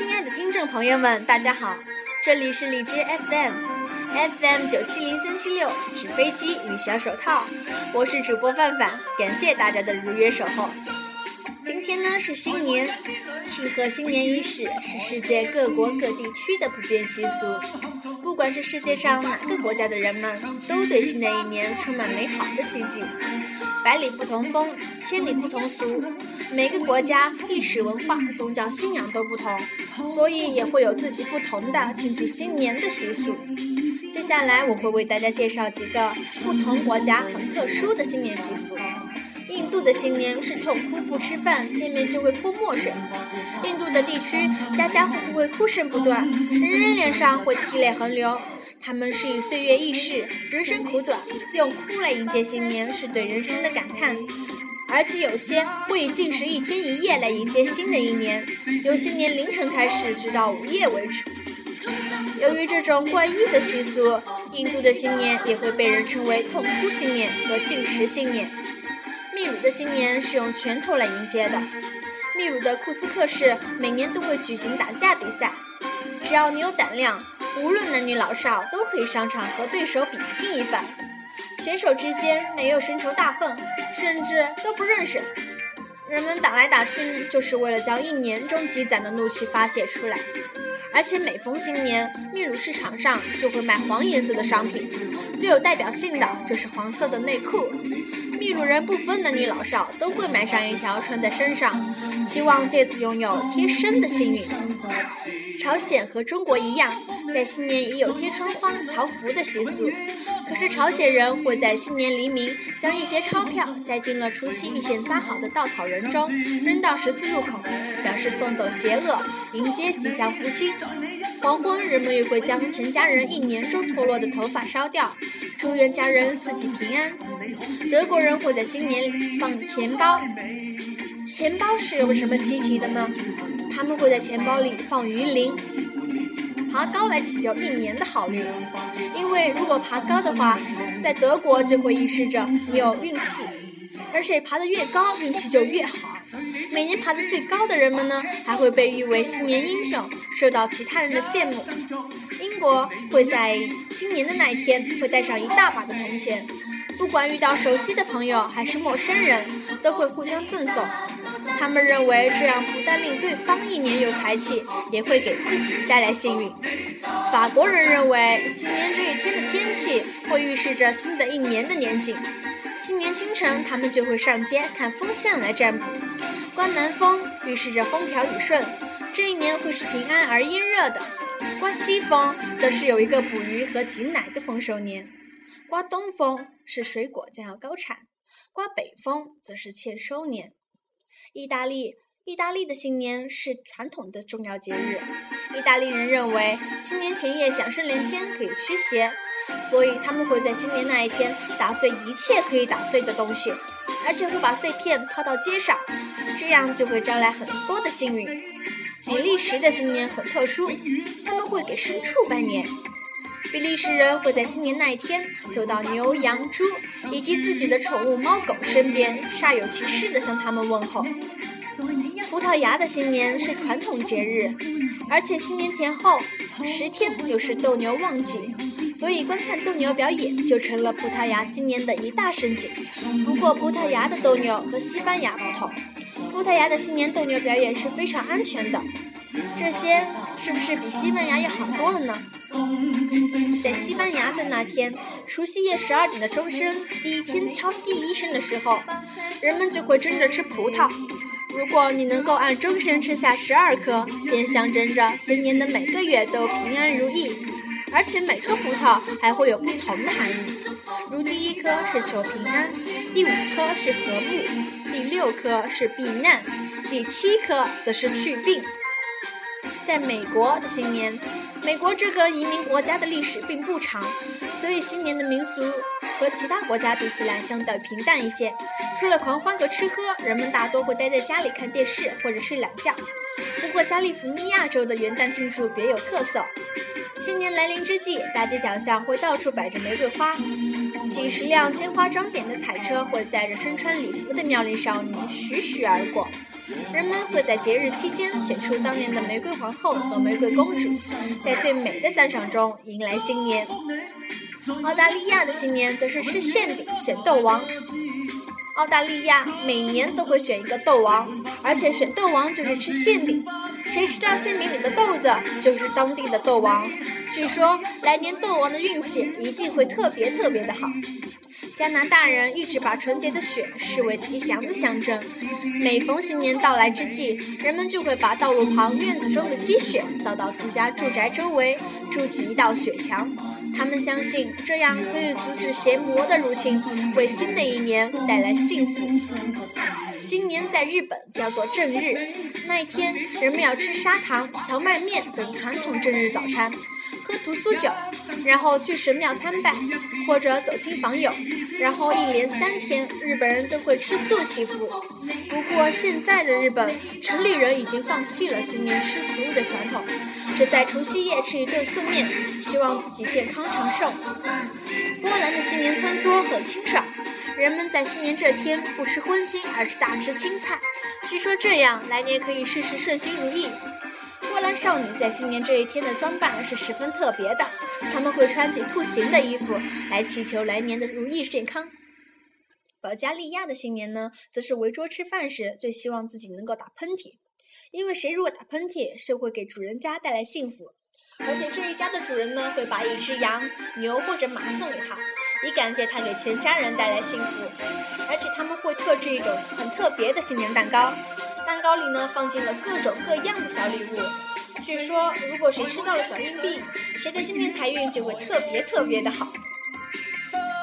亲爱的听众朋友们，大家好，这里是荔枝 FM，FM 九七零三七六，纸飞机与小手套，我是主播范范，感谢大家的如约守候。今天呢是新年，庆贺新年仪式是世界各国各地区的普遍习俗。不管是世界上哪个国家的人们，都对新的一年充满美好的希冀。百里不同风，千里不同俗。每个国家历史文化、宗教信仰都不同，所以也会有自己不同的庆祝新年的习俗。接下来我会为大家介绍几个不同国家很特殊的新年习俗。印度的新年是痛哭不吃饭，见面就会泼墨水。印度的地区，家家户户会哭声不断，人人脸上会涕泪横流。他们是以岁月易逝，人生苦短，用哭来迎接新年，是对人生的感叹。而且有些会以禁食一天一夜来迎接新的一年，由新年凌晨开始，直到午夜为止。由于这种怪异的习俗，印度的新年也会被人称为痛哭新年和禁食新年。秘鲁的新年是用拳头来迎接的。秘鲁的库斯克市每年都会举行打架比赛，只要你有胆量，无论男女老少都可以上场和对手比拼一番。选手之间没有深仇大恨，甚至都不认识。人们打来打去就是为了将一年中积攒的怒气发泄出来。而且每逢新年，秘鲁市场上就会卖黄颜色的商品，最有代表性的就是黄色的内裤。秘鲁人不分男女老少，都会买上一条穿在身上，希望借此拥有贴身的幸运。朝鲜和中国一样，在新年也有贴春花、桃符的习俗。可是朝鲜人会在新年黎明将一些钞票塞进了除夕预先扎好的稻草人中，扔到十字路口，表示送走邪恶，迎接吉祥福星。黄昏，人们也会将全家人一年中脱落的头发烧掉，祝愿家人四季平安。德国人会在新年里放钱包，钱包是有什么稀奇的呢？他们会在钱包里放鱼鳞。爬高来祈求一年的好运，因为如果爬高的话，在德国就会预示着你有运气，而且爬得越高，运气就越好。每年爬得最高的人们呢，还会被誉为新年英雄，受到其他人的羡慕。英国会在新年的那一天会带上一大把的铜钱，不管遇到熟悉的朋友还是陌生人，都会互相赠送。他们认为这样不但令对方一年有财气，也会给自己带来幸运。法国人认为新年这一天的天气会预示着新的一年的年景。新年清晨，他们就会上街看风向来占卜。刮南风预示着风调雨顺，这一年会是平安而阴热的；刮西风则是有一个捕鱼和挤奶的丰收年；刮东风是水果将要高产；刮北风则是欠收年。意大利，意大利的新年是传统的重要节日。意大利人认为新年前夜响声连天，可以驱邪，所以他们会在新年那一天打碎一切可以打碎的东西，而且会把碎片抛到街上，这样就会招来很多的幸运。比利时的新年很特殊，他们会给牲畜拜年。比利时人会在新年那一天走到牛、羊、猪以及自己的宠物猫狗身边，煞有其事地向他们问候。葡萄牙的新年是传统节日，而且新年前后十天又是斗牛旺季，所以观看斗牛表演就成了葡萄牙新年的一大盛景。不过，葡萄牙的斗牛和西班牙不同，葡萄牙的新年斗牛表演是非常安全的。这些是不是比西班牙要好多了呢？在西班牙的那天，除夕夜十二点的钟声第一天敲第一声的时候，人们就会争着吃葡萄。如果你能够按钟声吃下十二颗，便象征着新年的每个月都平安如意。而且每颗葡萄还会有不同的含义，如第一颗是求平安，第五颗是和睦，第六颗是避难，第七颗则是去病。在美国的新年，美国这个移民国家的历史并不长，所以新年的民俗和其他国家比起来相对平淡一些。除了狂欢和吃喝，人们大多会待在家里看电视或者睡懒觉。不过，加利福尼亚州的元旦庆祝别有特色。新年来临之际，大街小巷会到处摆着玫瑰花，几十辆鲜花装点的彩车会在着身穿礼服的妙龄少女徐徐而过。人们会在节日期间选出当年的玫瑰皇后和玫瑰公主，在对美的赞赏中迎来新年。澳大利亚的新年则是吃馅饼、选豆王。澳大利亚每年都会选一个豆王，而且选豆王就是吃馅饼，谁吃到馅饼里的豆子就是当地的豆王。据说来年豆王的运气一定会特别特别的好。加拿大人一直把纯洁的雪视为吉祥的象征，每逢新年到来之际，人们就会把道路旁、院子中的积雪扫到自家住宅周围，筑起一道雪墙。他们相信这样可以阻止邪魔的入侵，为新的一年带来幸福。新年在日本叫做正日，那一天人们要吃砂糖、荞麦面等传统正日早餐。喝屠苏酒，然后去神庙参拜，或者走亲访友，然后一连三天，日本人都会吃素祈福。不过现在的日本城里人已经放弃了新年吃素的传统，只在除夕夜吃一顿素面，希望自己健康长寿。波兰的新年餐桌很清爽，人们在新年这天不吃荤腥，而是大吃青菜，据说这样来年可以事事顺心如意。波兰少女在新年这一天的装扮是十分特别的，她们会穿起兔形的衣服来祈求来年的如意健康。保加利亚的新年呢，则是围桌吃饭时最希望自己能够打喷嚏，因为谁如果打喷嚏，是会给主人家带来幸福，而且这一家的主人呢会把一只羊、牛或者马送给他，以感谢他给全家人带来幸福，而且他们会特制一种很特别的新年蛋糕，蛋糕里呢放进了各种各样的小礼物。据说，如果谁吃到了小硬币，谁的新年财运就会特别特别的好。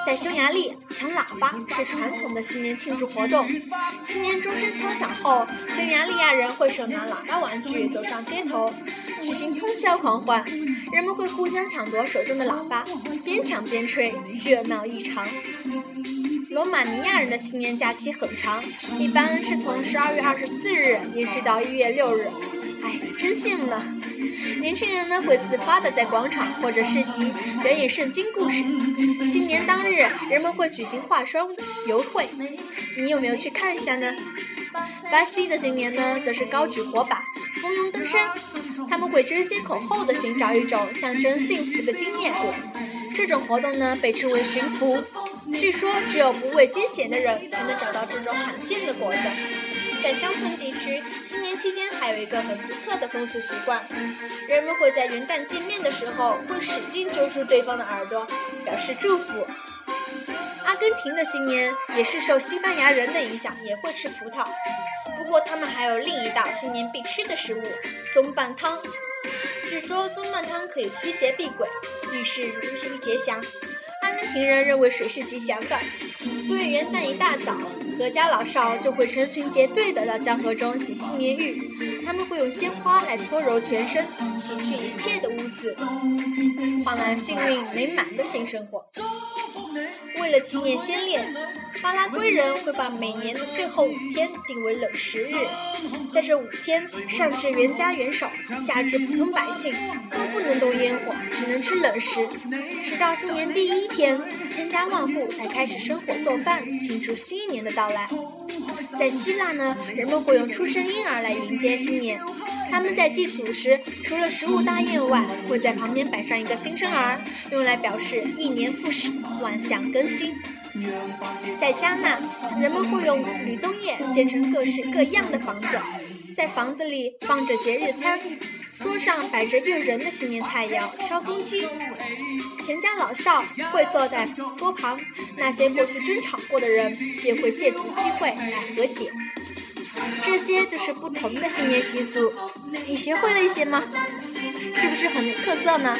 在匈牙利，抢喇叭是传统的新年庆祝活动。新年钟声敲响后，匈牙利亚人会手拿喇叭玩具走上街头，举行通宵狂欢。人们会互相抢夺手中的喇叭，边抢边吹，热闹异常。罗马尼亚人的新年假期很长，一般是从十二月二十四日延续到一月六日。哎，真信了！年轻人呢会自发的在广场或者市集表演圣经故事。新年当日，人们会举行化妆游会，你有没有去看一下呢？巴西的新年呢，则是高举火把，蜂拥登山。他们会争先恐后的寻找一种象征幸福的金叶果，这种活动呢被称为寻福。据说只有不畏艰险的人才能找到这种罕见的果子。在乡村地区，新年期间还有一个很独特的风俗习惯，人们会在元旦见面的时候，会使劲揪住对方的耳朵，表示祝福。阿根廷的新年也是受西班牙人的影响，也会吃葡萄，不过他们还有另一道新年必吃的食物——松瓣汤。据说松瓣汤可以驱邪避鬼，遇事如行吉祥。阿根廷人认为水是吉祥的，所以元旦一大早。阖家老少就会成群结队的到江河中洗新年浴，他们会用鲜花来搓揉全身，洗去一切的污渍，换来幸运美满的新生活。为了纪念先烈，巴拉圭人会把每年的最后五天定为冷食日，在这五天，上至元家元首，下至普通百姓，都不能动烟火，只能吃冷食，直到新年第一天，千家万户才开始生火做饭，庆祝新一年的到来。在希腊呢，人们会用出生婴儿来迎接新年。他们在祭祖时，除了食物大宴外，会在旁边摆上一个新生儿，用来表示一年复始，万象更新。在加纳，人们会用吕棕叶建成各式各样的房子，在房子里放着节日餐，桌上摆着诱人的新年菜肴——烧公鸡。全家老少会坐在桌旁，那些过去争吵过的人也会借此机会来和解。这些就是不同的新年习俗，你学会了一些吗？是不是很有特色呢？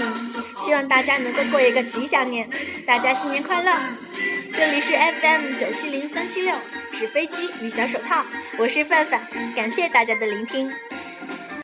嗯，希望大家能够过一个吉祥年，大家新年快乐！这里是 FM 九七零三七六纸飞机与小手套，我是范范，感谢大家的聆听。